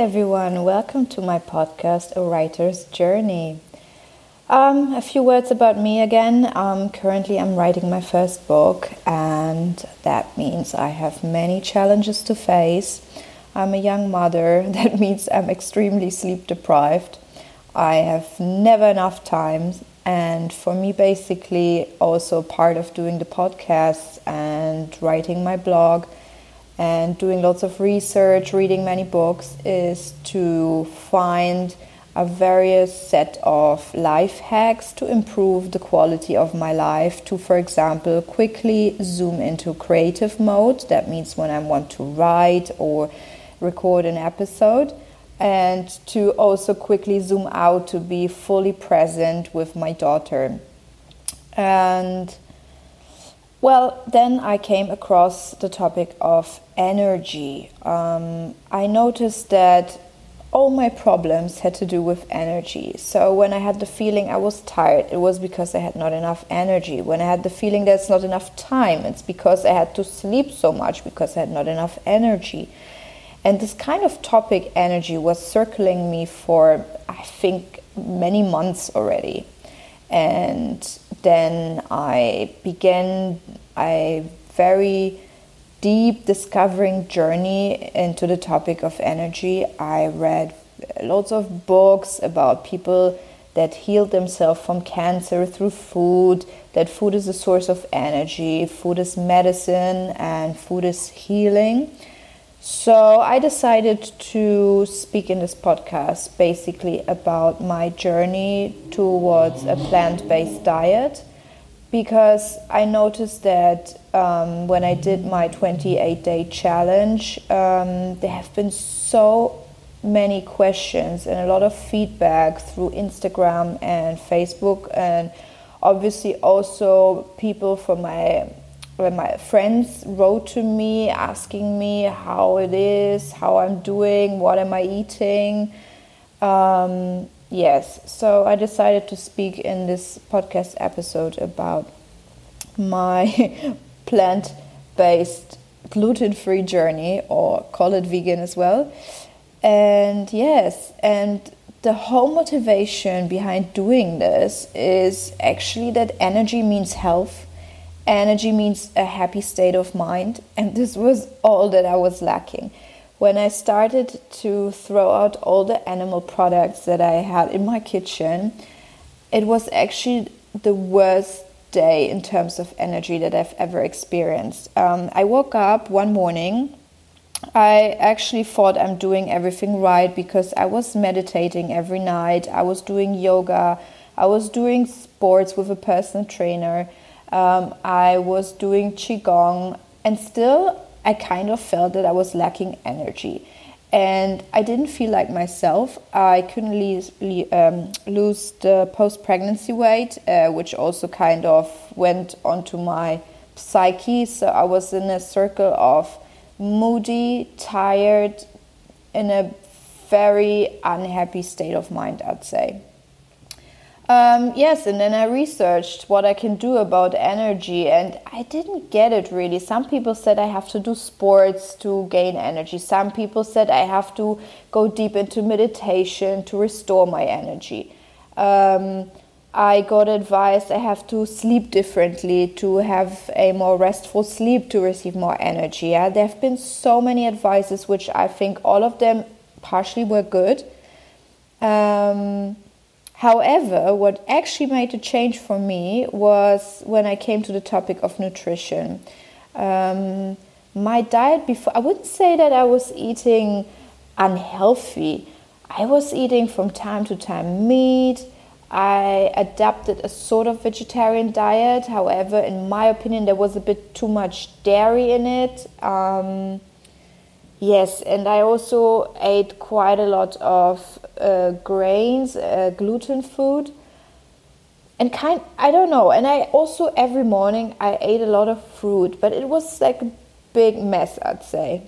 everyone, welcome to my podcast, A Writer's Journey. Um, a few words about me again. Um, currently, I'm writing my first book, and that means I have many challenges to face. I'm a young mother, that means I'm extremely sleep deprived. I have never enough time, and for me, basically, also part of doing the podcast and writing my blog and doing lots of research, reading many books, is to find a various set of life hacks to improve the quality of my life. To, for example, quickly zoom into creative mode. That means when I want to write or record an episode. And to also quickly zoom out to be fully present with my daughter. And well, then I came across the topic of energy. Um, I noticed that all my problems had to do with energy. So when I had the feeling I was tired, it was because I had not enough energy. When I had the feeling there's not enough time, it's because I had to sleep so much because I had not enough energy. And this kind of topic, energy, was circling me for, I think, many months already. And then I began a very deep discovering journey into the topic of energy. I read lots of books about people that healed themselves from cancer through food, that food is a source of energy, food is medicine, and food is healing. So I decided to speak in this podcast basically about my journey towards a plant based diet because I noticed that um, when I did my 28 day challenge, um, there have been so many questions and a lot of feedback through Instagram and Facebook, and obviously also people from my when my friends wrote to me asking me how it is, how I'm doing, what am I eating. Um, yes, so I decided to speak in this podcast episode about my plant based gluten free journey, or call it vegan as well. And yes, and the whole motivation behind doing this is actually that energy means health energy means a happy state of mind, and this was all that I was lacking. When I started to throw out all the animal products that I had in my kitchen, it was actually the worst day in terms of energy that I've ever experienced. Um, I woke up one morning. I actually thought I'm doing everything right because I was meditating every night, I was doing yoga, I was doing sports with a personal trainer. Um, I was doing Qigong, and still I kind of felt that I was lacking energy. And I didn't feel like myself. I couldn't lose, um, lose the post pregnancy weight, uh, which also kind of went onto my psyche. So I was in a circle of moody, tired, in a very unhappy state of mind, I'd say. Um, yes, and then I researched what I can do about energy, and I didn't get it really. Some people said I have to do sports to gain energy. Some people said I have to go deep into meditation to restore my energy. Um, I got advice I have to sleep differently to have a more restful sleep to receive more energy. Yeah? There have been so many advices, which I think all of them partially were good. Um, However, what actually made a change for me was when I came to the topic of nutrition. Um, my diet before, I wouldn't say that I was eating unhealthy. I was eating from time to time meat. I adapted a sort of vegetarian diet. However, in my opinion, there was a bit too much dairy in it. Um, Yes, and I also ate quite a lot of uh, grains, uh, gluten food, and kind I don't know. And I also every morning I ate a lot of fruit, but it was like a big mess, I'd say.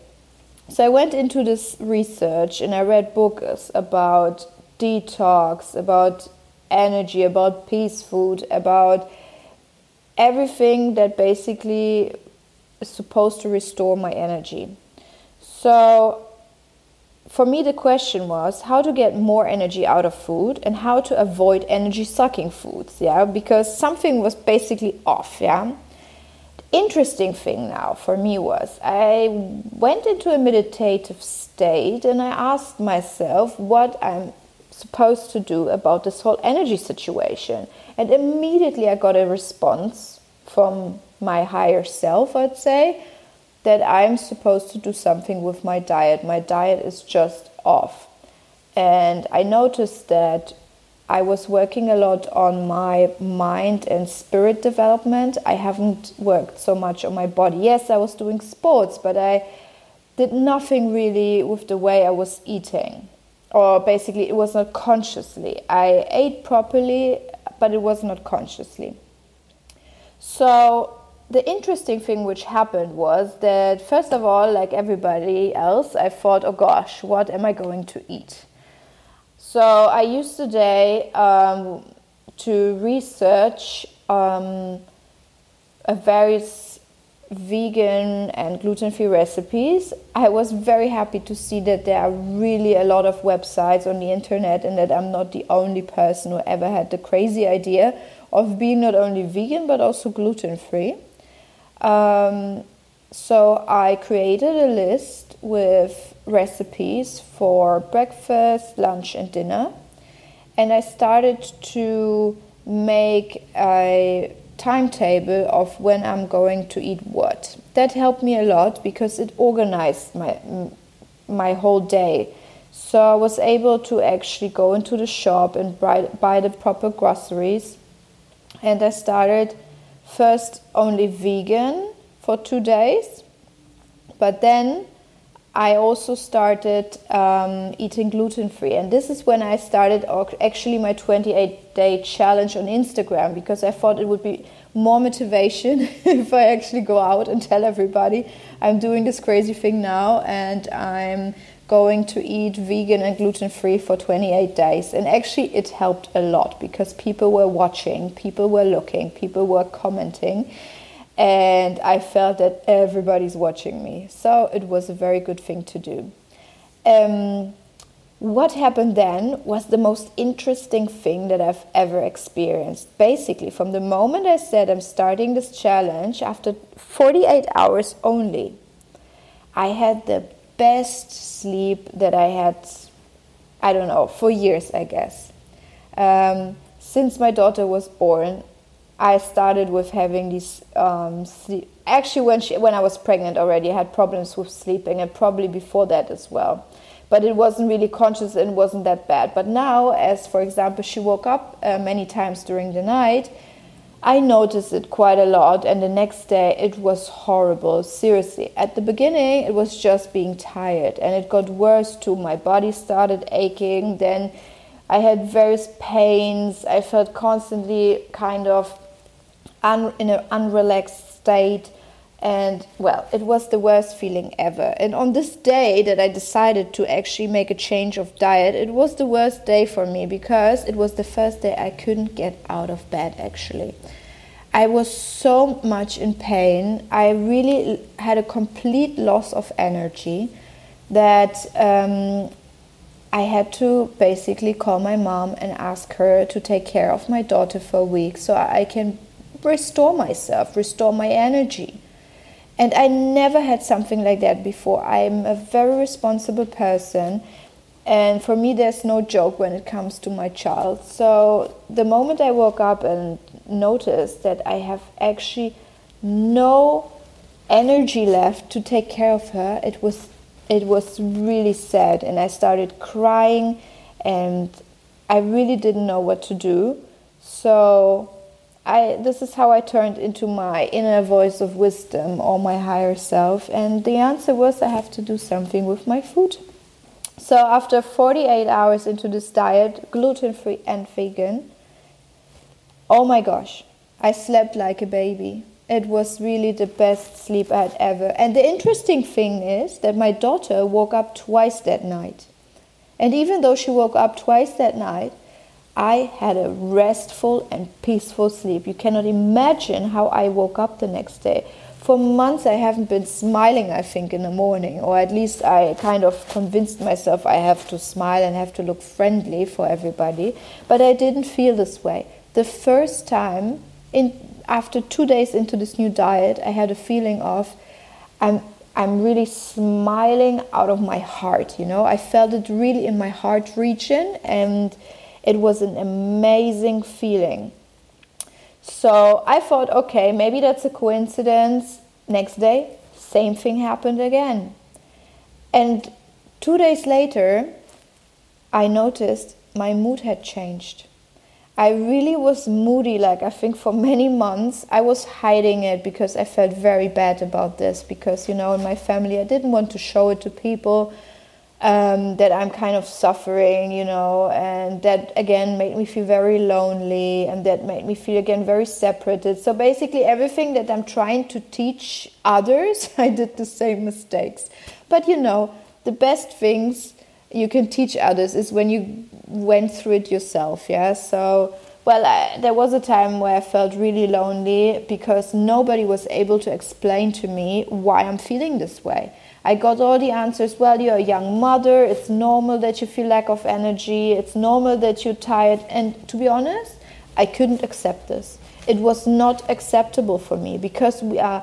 So I went into this research and I read books about detox, about energy, about peace food, about everything that basically is supposed to restore my energy. So for me, the question was how to get more energy out of food and how to avoid energy sucking foods. Yeah, because something was basically off. Yeah. Interesting thing now for me was I went into a meditative state and I asked myself what I'm supposed to do about this whole energy situation. And immediately I got a response from my higher self, I'd say, that I'm supposed to do something with my diet. My diet is just off. And I noticed that I was working a lot on my mind and spirit development. I haven't worked so much on my body. Yes, I was doing sports, but I did nothing really with the way I was eating. Or basically, it was not consciously. I ate properly, but it was not consciously. So the interesting thing which happened was that first of all like everybody else i thought oh gosh what am i going to eat? So i used today um, to research um, a various vegan and gluten-free recipes. I was very happy to see that there are really a lot of websites on the internet and that i'm not the only person who ever had the crazy idea of being not only vegan but also gluten-free um, so I created a list with recipes for breakfast, lunch, and dinner. And I started to make a timetable of when I'm going to eat what. That helped me a lot because it organized my my whole day. So I was able to actually go into the shop and buy, buy the proper groceries. And I started first only vegan for two days, but then I also started um, eating gluten free, and this is when I started actually my 28 day challenge on Instagram because I thought it would be more motivation if I actually go out and tell everybody I'm doing this crazy thing now and I'm going to eat vegan and gluten free for 28 days. And actually, it helped a lot because people were watching, people were looking, people were commenting. And I felt that everybody's watching me. So it was a very good thing to do. Um, what happened then was the most interesting thing that I've ever experienced. Basically, from the moment I said I'm starting this challenge, after 48 hours only, I had the best sleep that I had, I don't know, for years, I guess. Um, since my daughter was born, I started with having these um, sleep. Actually, when she, when I was pregnant already, I had problems with sleeping, and probably before that as well. But it wasn't really conscious and wasn't that bad. But now, as for example, she woke up uh, many times during the night, I noticed it quite a lot, and the next day it was horrible. Seriously, at the beginning it was just being tired, and it got worse too. My body started aching, then I had various pains. I felt constantly kind of un- in an unrelaxed state and well, it was the worst feeling ever. And on this day that I decided to actually make a change of diet, it was the worst day for me because it was the first day I couldn't get out of bed actually. I was so much in pain. I really had a complete loss of energy that um, I had to basically call my mom and ask her to take care of my daughter for a week so I can restore myself, restore my energy. And I never had something like that before. I'm a very responsible person. And for me, there's no joke when it comes to my child. So the moment I woke up and noticed that I have actually no energy left to take care of her, it was it was really sad, and I started crying, and I really didn't know what to do. So I this is how I turned into my inner voice of wisdom or my higher self and the answer was I have to do something with my food. So after 48 hours into this diet, gluten-free and vegan, oh my gosh, I slept like a baby. It was really the best sleep I had ever. And the interesting thing is that my daughter woke up twice that night. And even though she woke up twice that night, I had a restful and peaceful sleep. You cannot imagine how I woke up the next day. for months I haven't been smiling, I think, in the morning, or at least I kind of convinced myself I have to smile and have to look friendly for everybody. But I didn't feel this way. The first time, in, after two days into this new diet, I had a feeling of I'm, I'm really smiling out of my heart, you know. I felt it really in my heart region, and it was an amazing feeling. So I thought, okay, maybe that's a coincidence. Next day, same thing happened again. And two days later, I noticed my mood had changed. I really was moody, like I think for many months. I was hiding it because I felt very bad about this. Because, you know, in my family, I didn't want to show it to people um, that I'm kind of suffering, you know, and that again made me feel very lonely and that made me feel again very separated. So basically, everything that I'm trying to teach others, I did the same mistakes. But you know, the best things you can teach others is when you went through it yourself, yeah? So. Well, I, there was a time where I felt really lonely because nobody was able to explain to me why I'm feeling this way. I got all the answers. Well, you're a young mother. It's normal that you feel lack of energy. It's normal that you're tired. And to be honest, I couldn't accept this. It was not acceptable for me because we are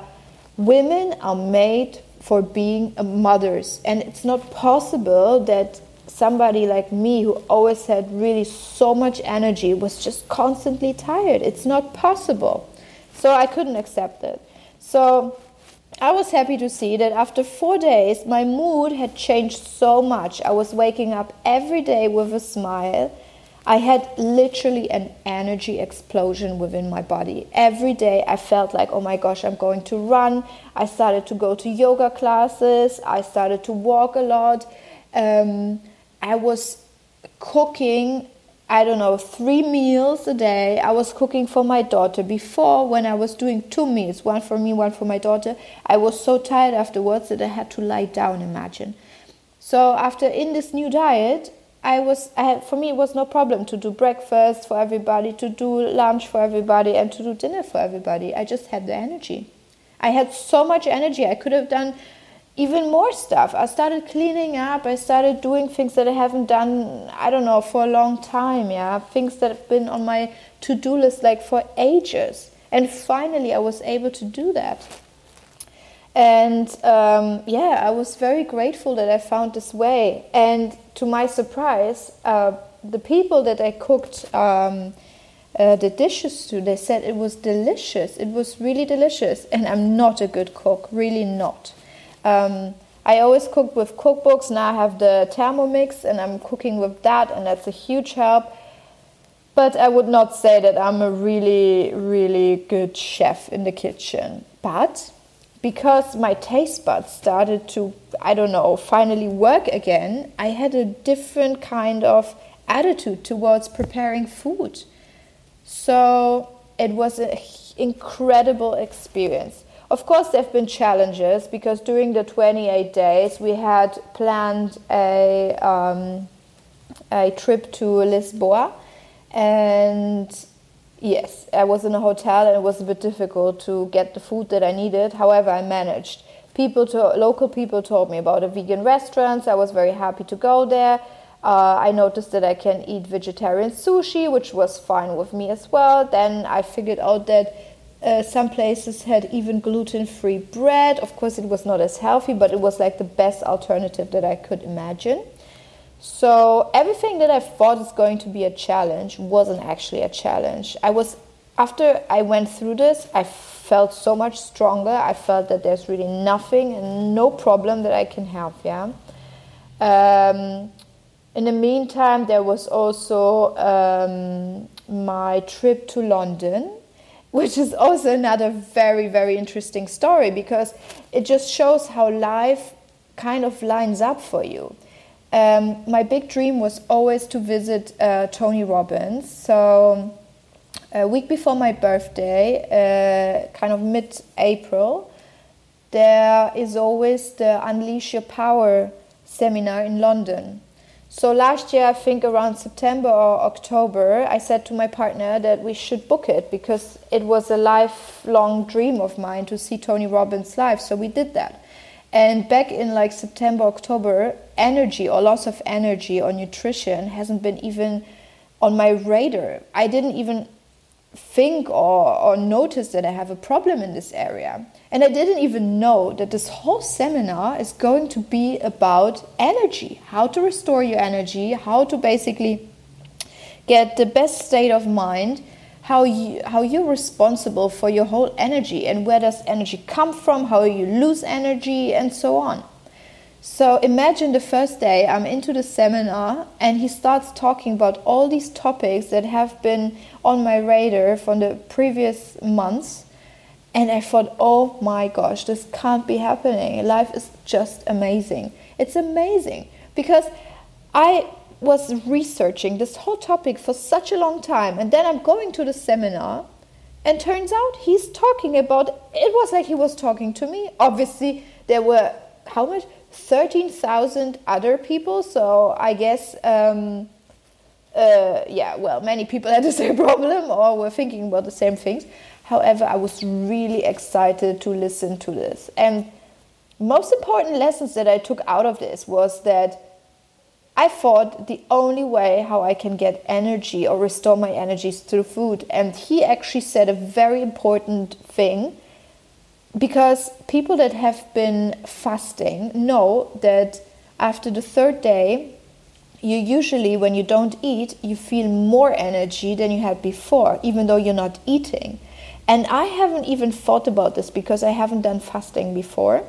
women are made for being mothers, and it's not possible that somebody like me who always had really so much energy was just constantly tired. It's not possible. So I couldn't accept it. So I was happy to see that after four days, my mood had changed so much. I was waking up every day with a smile. I had literally an energy explosion within my body. Every day I felt like, oh my gosh, I'm going to run. I started to go to yoga classes. I started to walk a lot. Um, I was cooking I don't know, three meals a day. I was cooking for my daughter. Before, when I was doing two meals, one for me, one for my daughter, I was so tired afterwards that I had to lie down, imagine. So, after in this new diet, I was, I had, for me, it was no problem to do breakfast for everybody, to do lunch for everybody, and to do dinner for everybody. I just had the energy. I had so much energy. I could have done even more stuff. I started cleaning up. I started doing things that I haven't done, I don't know, for a long time. Yeah, things that have been on my to do list like for ages. And finally, I was able to do that. And um, yeah, I was very grateful that I found this way. And to my surprise, uh, the people that I cooked um, uh, the dishes to, they said it was delicious. It was really delicious. And I'm not a good cook, really not. Um, I always cooked with cookbooks. Now I have the Thermomix and I'm cooking with that, and that's a huge help. But I would not say that I'm a really, really good chef in the kitchen. But because my taste buds started to, I don't know, finally work again, I had a different kind of attitude towards preparing food. So it was an incredible experience. Of course, there have been challenges because during the 28 days we had planned a, um, a trip to Lisboa. And yes, I was in a hotel and it was a bit difficult to get the food that I needed. However, I managed. People, to, local people told me about a vegan restaurant. So I was very happy to go there. Uh, I noticed that I can eat vegetarian sushi, which was fine with me as well. Then I figured out that uh, some places had even gluten free bread. Of course, it was not as healthy, but it was like the best alternative that I could imagine. So, everything that I thought is going to be a challenge wasn't actually a challenge. I was, after I went through this, I felt so much stronger. I felt that there's really nothing and no problem that I can have, yeah. Um, in the meantime, there was also um, my trip to London which is also another very, very interesting story because it just shows how life kind of lines up for you. Um, my big dream was always to visit uh, Tony Robbins. So, a week before my birthday, uh, kind of mid April, there is always the Unleash Your Power seminar in London. So last year, I think around September or October, I said to my partner that we should book it because it was a lifelong dream of mine to see Tony Robbins live. So we did that. And back in like September, October, energy or loss of energy or nutrition hasn't been even on my radar. I didn't even think or, or notice that I have a problem in this area. And I didn't even know that this whole seminar is going to be about energy how to restore your energy, how to basically get the best state of mind, how, you, how you're responsible for your whole energy, and where does energy come from, how you lose energy, and so on. So imagine the first day I'm into the seminar and he starts talking about all these topics that have been on my radar from the previous months. And I thought, oh my gosh, this can't be happening. Life is just amazing. It's amazing because I was researching this whole topic for such a long time. And then I'm going to the seminar, and turns out he's talking about it was like he was talking to me. Obviously, there were how much? 13,000 other people. So I guess, um, uh, yeah, well, many people had the same problem or were thinking about the same things. However, I was really excited to listen to this. And most important lessons that I took out of this was that I thought the only way how I can get energy or restore my energy is through food. And he actually said a very important thing because people that have been fasting know that after the third day, you usually, when you don't eat, you feel more energy than you had before, even though you're not eating. And I haven't even thought about this because I haven't done fasting before.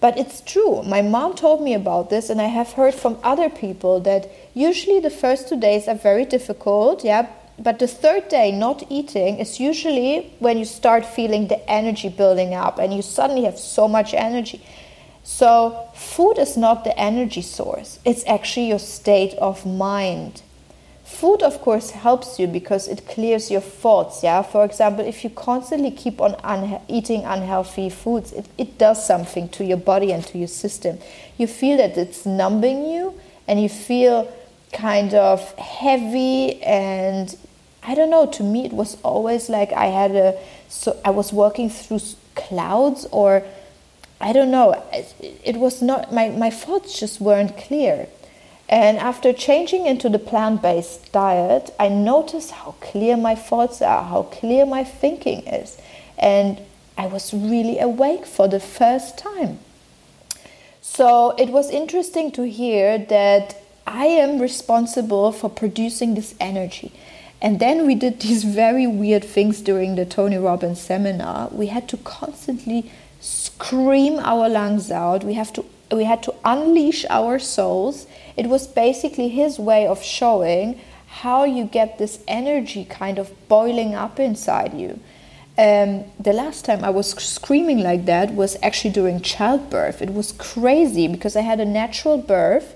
But it's true. My mom told me about this, and I have heard from other people that usually the first two days are very difficult. Yeah, but the third day, not eating, is usually when you start feeling the energy building up and you suddenly have so much energy. So, food is not the energy source, it's actually your state of mind. Food, of course, helps you because it clears your thoughts. Yeah, for example, if you constantly keep on unha- eating unhealthy foods, it, it does something to your body and to your system. You feel that it's numbing you, and you feel kind of heavy and I don't know. To me, it was always like I had a so I was walking through clouds, or I don't know. It, it was not my my thoughts just weren't clear. And after changing into the plant based diet, I noticed how clear my thoughts are, how clear my thinking is. And I was really awake for the first time. So it was interesting to hear that I am responsible for producing this energy. And then we did these very weird things during the Tony Robbins seminar. We had to constantly scream our lungs out. We have to we had to unleash our souls. It was basically his way of showing how you get this energy kind of boiling up inside you. Um, the last time I was screaming like that was actually during childbirth. It was crazy because I had a natural birth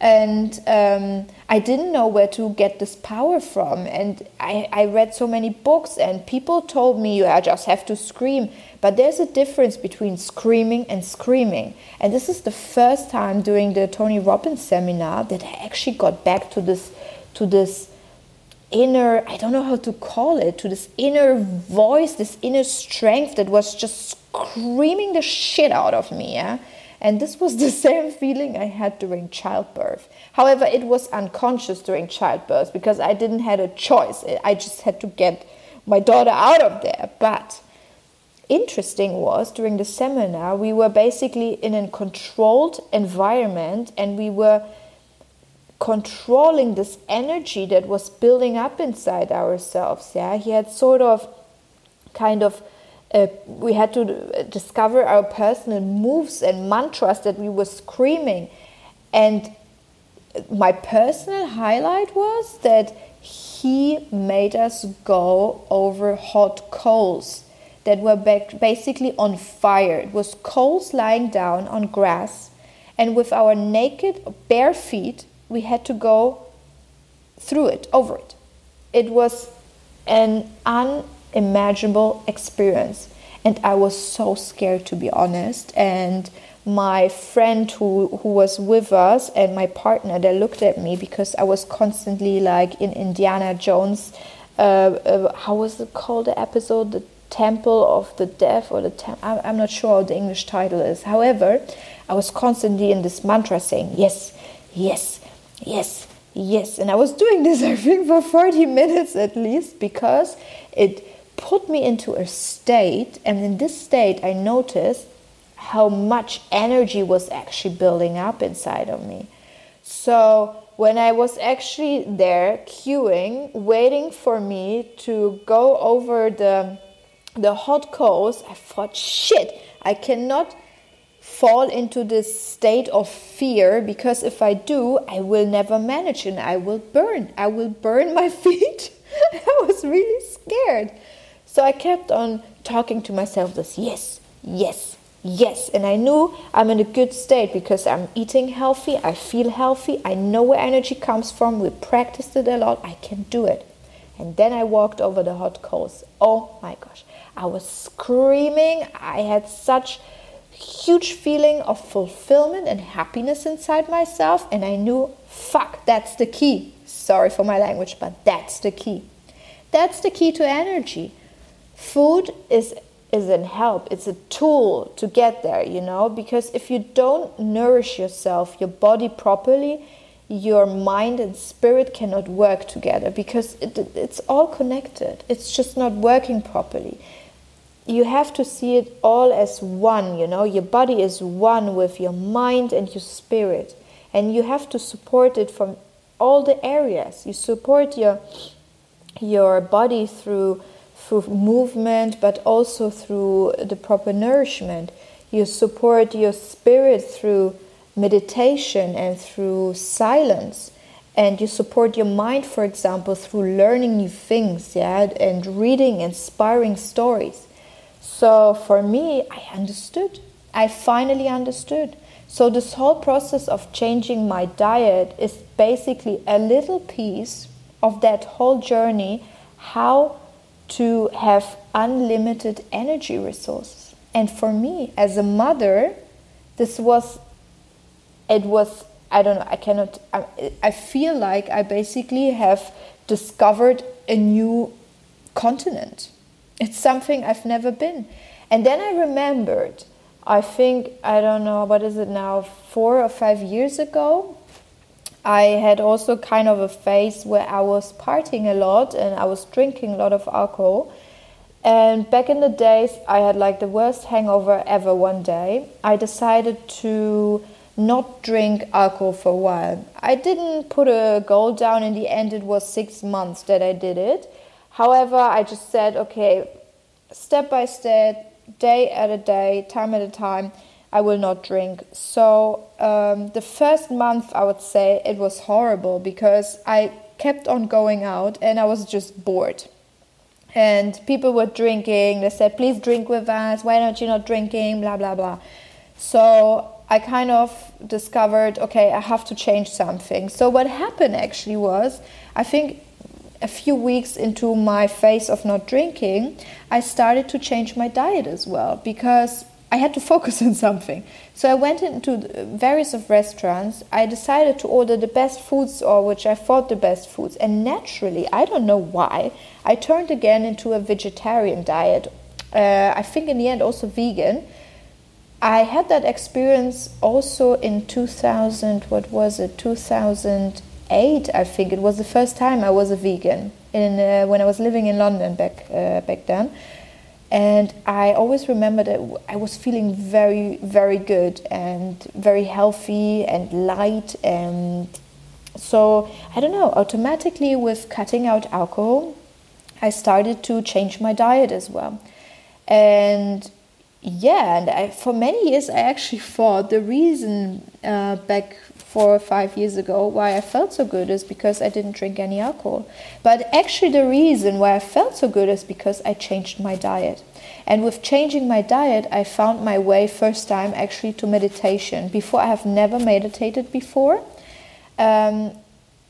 and um, I didn't know where to get this power from. And I, I read so many books, and people told me I just have to scream. But there's a difference between screaming and screaming. And this is the first time during the Tony Robbins seminar that I actually got back to this to this inner I don't know how to call it to this inner voice, this inner strength that was just screaming the shit out of me. Yeah and this was the same feeling I had during childbirth. However, it was unconscious during childbirth because I didn't have a choice. I just had to get my daughter out of there. But interesting was during the seminar, we were basically in a controlled environment and we were controlling this energy that was building up inside ourselves. Yeah, he had sort of kind of uh, we had to discover our personal moves and mantras that we were screaming. And my personal highlight was that he made us go over hot coals that were basically on fire. It was coals lying down on grass, and with our naked, bare feet, we had to go through it, over it. It was an un unimaginable experience. And I was so scared to be honest. And my friend who, who was with us and my partner, they looked at me because I was constantly like in Indiana Jones. Uh, uh, how was it called? The episode, the Temple of the Deaf, or the tem- I'm not sure what the English title is. However, I was constantly in this mantra saying yes, yes, yes, yes, and I was doing this I think for 40 minutes at least because it put me into a state, and in this state, I noticed how much energy was actually building up inside of me. So when I was actually there queuing, waiting for me to go over the the hot coals, I thought, shit, I cannot fall into this state of fear because if I do, I will never manage and I will burn. I will burn my feet. I was really scared. So I kept on talking to myself this yes, yes, yes. And I knew I'm in a good state because I'm eating healthy, I feel healthy, I know where energy comes from, we practiced it a lot, I can do it. And then I walked over the hot coals. Oh my gosh, I was screaming. I had such huge feeling of fulfillment and happiness inside myself and I knew fuck that's the key. Sorry for my language, but that's the key. That's the key to energy food is is an help. It's a tool to get there you know because if you don't nourish yourself your body properly your mind and spirit cannot work together because it, it's all connected. It's just not working properly. You have to see it all as one you know. Your body is one with your mind and your spirit. And you have to support it from all the areas. You support your your body through through movement, but also through the proper nourishment. You support your spirit through meditation and through silence. And you support your mind, for example, through learning new things, yeah, and reading inspiring stories. So for me, I understood. I finally understood. So this whole process of changing my diet is basically a little piece of that whole journey how to have unlimited energy resources. And for me, as a mother, this was, it was, I don't know, I cannot, I, I feel like I basically have discovered a new continent. It's something I've never been. And then I remembered, I think, I don't know, what is it now, four or five years ago, I had also kind of a phase where I was partying a lot and I was drinking a lot of alcohol. And back in the days, I had like the worst hangover ever one day. I decided to not drink alcohol for a while. I didn't put a goal down in the end, it was six months that I did it. However, I just said, okay, step by step, day at a day, time at a time I will not drink. So um, the first month, I would say it was horrible because I kept on going out and I was just bored. And people were drinking. They said, "Please drink with us. Why aren't you not drinking?" Blah blah blah. So I kind of discovered, okay, I have to change something. So what happened actually was, I think a few weeks into my phase of not drinking, I started to change my diet as well because I had to focus on something. So I went into various of restaurants. I decided to order the best foods or which I thought the best foods. And naturally, I don't know why, I turned again into a vegetarian diet. Uh, I think in the end also vegan. I had that experience also in 2000, what was it, 2008, I think. It was the first time I was a vegan in, uh, when I was living in London back, uh, back then. And I always remember that I was feeling very, very good and very healthy and light. And so, I don't know, automatically with cutting out alcohol, I started to change my diet as well. And yeah, and I, for many years, I actually thought the reason uh, back four or five years ago why I felt so good is because I didn't drink any alcohol. But actually, the reason why I felt so good is because I changed my diet. And with changing my diet, I found my way first time actually to meditation. Before, I have never meditated before. Um,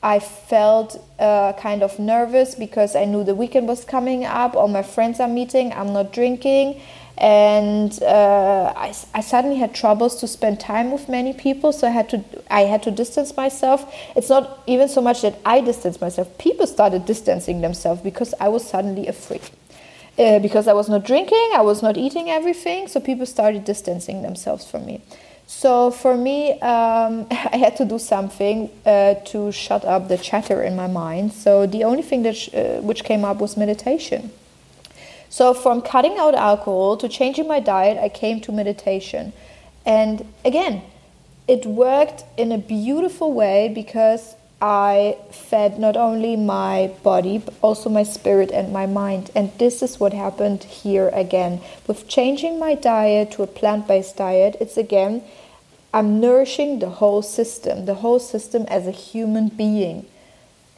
I felt uh, kind of nervous because I knew the weekend was coming up, all my friends are meeting, I'm not drinking and uh, I, I suddenly had troubles to spend time with many people so i had to i had to distance myself. It's not even so much that i distanced myself. People started distancing themselves because i was suddenly a freak. Uh, because i was not drinking i was not eating everything so people started distancing themselves from me. So for me um, i had to do something uh, to shut up the chatter in my mind. So the only thing that sh- uh, which came up was meditation so, from cutting out alcohol to changing my diet, I came to meditation. And again, it worked in a beautiful way because I fed not only my body, but also my spirit and my mind. And this is what happened here again. With changing my diet to a plant based diet, it's again, I'm nourishing the whole system, the whole system as a human being.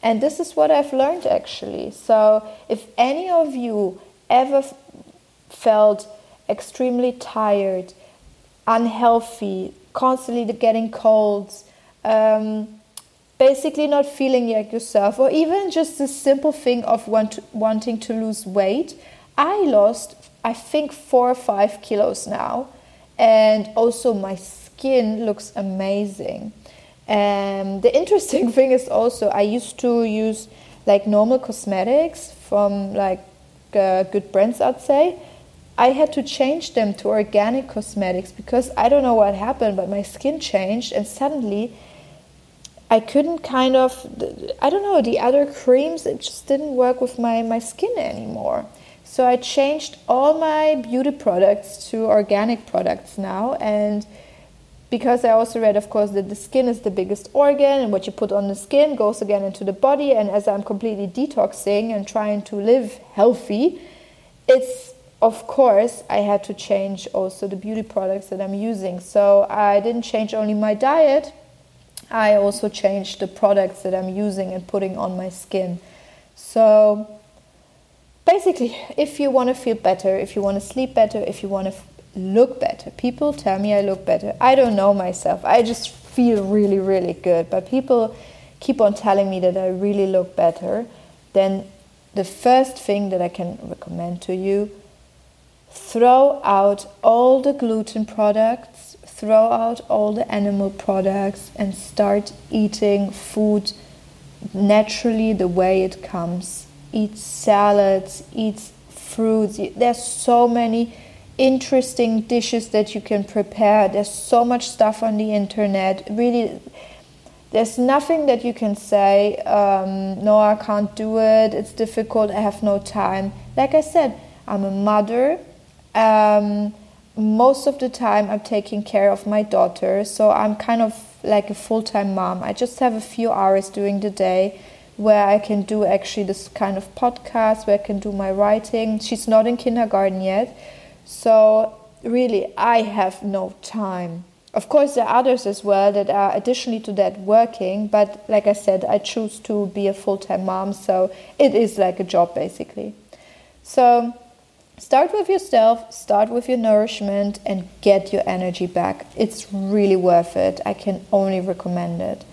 And this is what I've learned actually. So, if any of you ever felt extremely tired, unhealthy, constantly getting colds, um, basically not feeling like yourself, or even just the simple thing of want wanting to lose weight, I lost, I think, four or five kilos now, and also my skin looks amazing. And the interesting thing is also I used to use like normal cosmetics from like uh, good brands, I'd say. I had to change them to organic cosmetics because I don't know what happened, but my skin changed and suddenly I couldn't kind of, I don't know, the other creams, it just didn't work with my, my skin anymore. So I changed all my beauty products to organic products now and because I also read, of course, that the skin is the biggest organ, and what you put on the skin goes again into the body. And as I'm completely detoxing and trying to live healthy, it's of course I had to change also the beauty products that I'm using. So I didn't change only my diet, I also changed the products that I'm using and putting on my skin. So basically, if you want to feel better, if you want to sleep better, if you want to look better. People tell me I look better. I don't know myself. I just feel really, really good. But people keep on telling me that I really look better. Then the first thing that I can recommend to you throw out all the gluten products, throw out all the animal products, and start eating food naturally the way it comes. Eat salads, eat fruits. There's so many interesting dishes that you can prepare. There's so much stuff on the internet. Really, there's nothing that you can say, um, no, I can't do it, it's difficult, I have no time. Like I said, I'm a mother. Um, most of the time, I'm taking care of my daughter, so I'm kind of like a full time mom. I just have a few hours during the day where I can do actually this kind of podcast, where I can do my writing. She's not in kindergarten yet, so, really, I have no time. Of course, there are others as well that are additionally to that working, but like I said, I choose to be a full time mom, so it is like a job basically. So, start with yourself, start with your nourishment, and get your energy back. It's really worth it. I can only recommend it.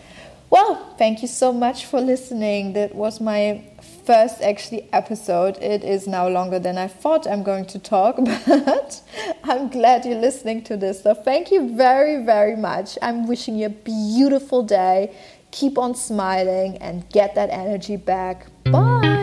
Well, thank you so much for listening. That was my first actually episode. It is now longer than I thought I'm going to talk, but I'm glad you're listening to this. So thank you very, very much. I'm wishing you a beautiful day. Keep on smiling and get that energy back. Bye.